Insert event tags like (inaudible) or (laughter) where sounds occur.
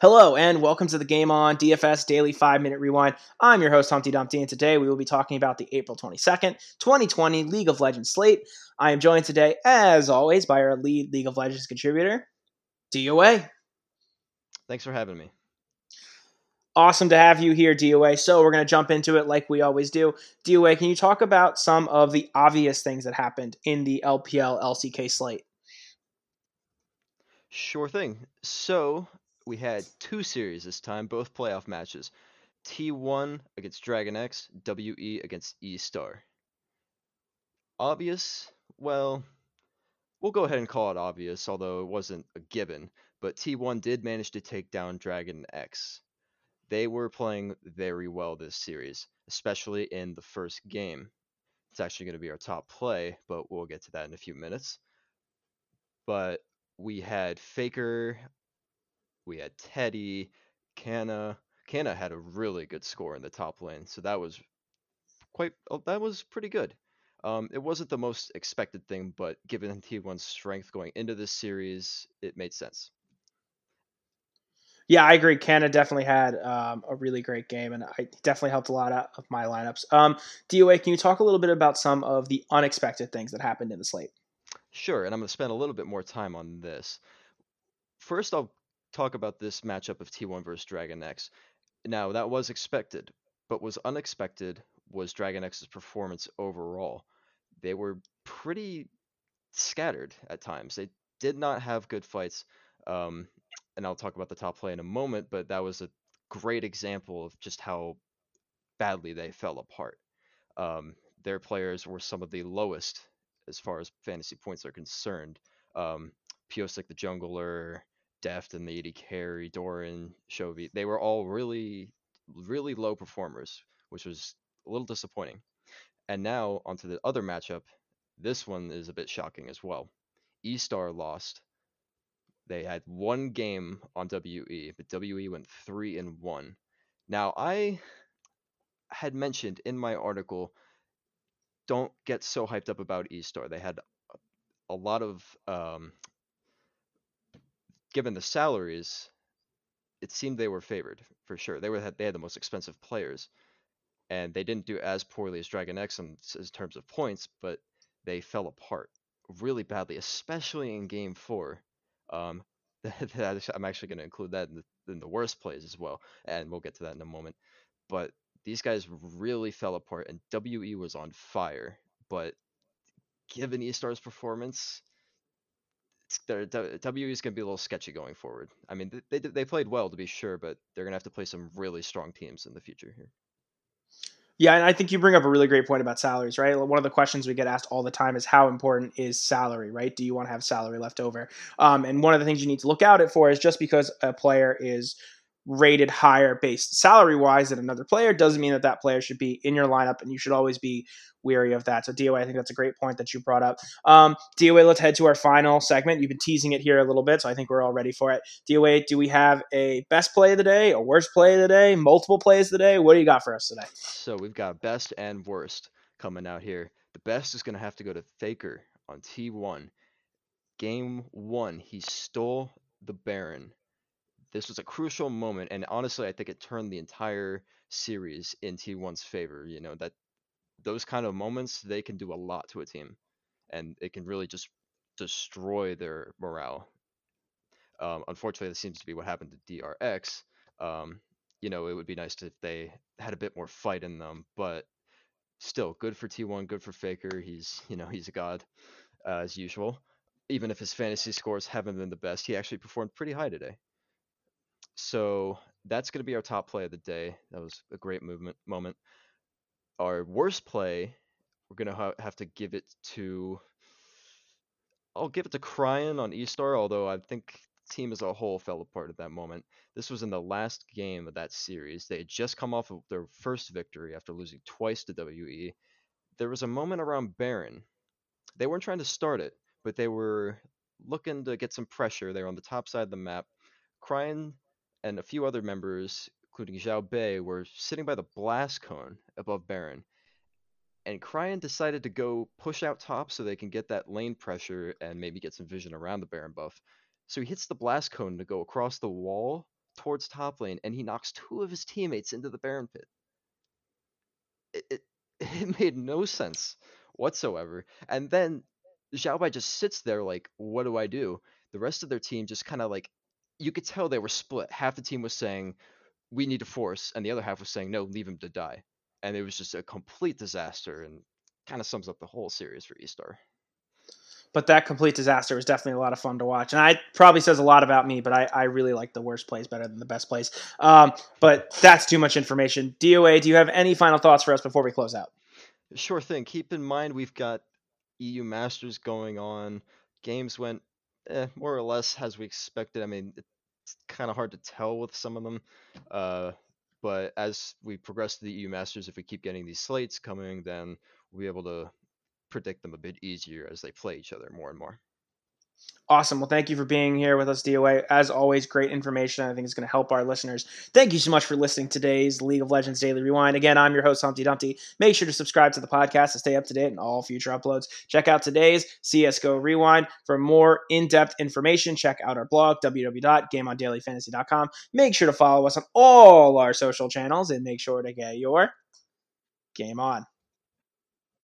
Hello and welcome to the Game On DFS Daily 5 Minute Rewind. I'm your host, Humpty Dumpty, and today we will be talking about the April 22nd, 2020 League of Legends slate. I am joined today, as always, by our lead League of Legends contributor, DOA. Thanks for having me. Awesome to have you here, DOA. So we're going to jump into it like we always do. DOA, can you talk about some of the obvious things that happened in the LPL LCK slate? Sure thing. So we had two series this time, both playoff matches. T1 against Dragon X, WE against E Star. Obvious? Well, we'll go ahead and call it obvious, although it wasn't a given. But T1 did manage to take down Dragon X. They were playing very well this series, especially in the first game. It's actually going to be our top play, but we'll get to that in a few minutes. But we had Faker we had Teddy, Canna. Canna had a really good score in the top lane, so that was quite oh, that was pretty good. Um, it wasn't the most expected thing, but given (laughs) T1's strength going into this series, it made sense. Yeah, I agree. Canna definitely had um, a really great game, and I definitely helped a lot of my lineups. Um, DOA, can you talk a little bit about some of the unexpected things that happened in the slate? Sure, and I'm going to spend a little bit more time on this. First, I'll talk about this matchup of T1 versus Dragon X. Now, that was expected, but was unexpected was Dragon X's performance overall. They were pretty scattered at times. They did not have good fights. Um, and I'll talk about the top play in a moment, but that was a great example of just how badly they fell apart. Um, their players were some of the lowest as far as fantasy points are concerned. Um, Pyosik the jungler, Deft and the AD carry, Doran, Chovy, they were all really, really low performers, which was a little disappointing. And now onto the other matchup. This one is a bit shocking as well. E-Star lost. They had one game on WE, but WE went three and one. Now I had mentioned in my article, don't get so hyped up about E-Star. They had a lot of um, given the salaries, it seemed they were favored for sure. They were they had the most expensive players, and they didn't do as poorly as Dragon X in, in terms of points, but they fell apart really badly, especially in Game Four. Um, (laughs) that, I'm actually going to include that in the, in the worst plays as well, and we'll get to that in a moment. But these guys really fell apart, and WE was on fire. But given E Star's performance, their WE is going to be a little sketchy going forward. I mean, they they played well to be sure, but they're going to have to play some really strong teams in the future here. Yeah, and I think you bring up a really great point about salaries, right? One of the questions we get asked all the time is how important is salary, right? Do you want to have salary left over? Um, and one of the things you need to look out it for is just because a player is rated higher based salary wise than another player doesn't mean that that player should be in your lineup and you should always be weary of that. So DOA, I think that's a great point that you brought up. Um, DOA, let's head to our final segment. You've been teasing it here a little bit, so I think we're all ready for it. DOA, do we have a best play of the day, a worst play of the day, multiple plays of the day? What do you got for us today? So we've got best and worst coming out here. The best is going to have to go to Faker on T1. Game one, he stole the Baron this was a crucial moment, and honestly, I think it turned the entire series in T1's favor. You know that those kind of moments they can do a lot to a team, and it can really just destroy their morale. Um, unfortunately, this seems to be what happened to DRX. Um, you know, it would be nice if they had a bit more fight in them, but still, good for T1, good for Faker. He's, you know, he's a god uh, as usual. Even if his fantasy scores haven't been the best, he actually performed pretty high today. So that's going to be our top play of the day. That was a great movement moment. Our worst play, we're going to ha- have to give it to. I'll give it to Cryin on E-Star, although I think team as a whole fell apart at that moment. This was in the last game of that series. They had just come off of their first victory after losing twice to WE. There was a moment around Baron. They weren't trying to start it, but they were looking to get some pressure. They were on the top side of the map. Cryin and a few other members, including Xiaobai, were sitting by the blast cone above Baron. And Cryin decided to go push out top so they can get that lane pressure and maybe get some vision around the Baron buff. So he hits the blast cone to go across the wall towards top lane and he knocks two of his teammates into the Baron pit. It, it, (laughs) it made no sense whatsoever. And then Xiaobai just sits there like, what do I do? The rest of their team just kind of like, you could tell they were split. Half the team was saying, we need to force, and the other half was saying, no, leave him to die. And it was just a complete disaster and kind of sums up the whole series for eStar but that complete disaster was definitely a lot of fun to watch. And I probably says a lot about me, but I, I really like the worst plays better than the best plays. Um, but that's too much information. DOA, do you have any final thoughts for us before we close out? Sure thing. Keep in mind we've got EU Masters going on. Games went eh, more or less as we expected. I mean, it's kind of hard to tell with some of them. Uh, but as we progress to the EU Masters, if we keep getting these slates coming, then we'll be able to predict them a bit easier as they play each other more and more. Awesome. Well, thank you for being here with us, DOA. As always, great information. I think it's going to help our listeners. Thank you so much for listening to today's League of Legends Daily Rewind. Again, I'm your host, Humpty Dumpty. Make sure to subscribe to the podcast to stay up to date on all future uploads. Check out today's CSGO Rewind. For more in depth information, check out our blog, www.gameondailyfantasy.com. Make sure to follow us on all our social channels and make sure to get your game on.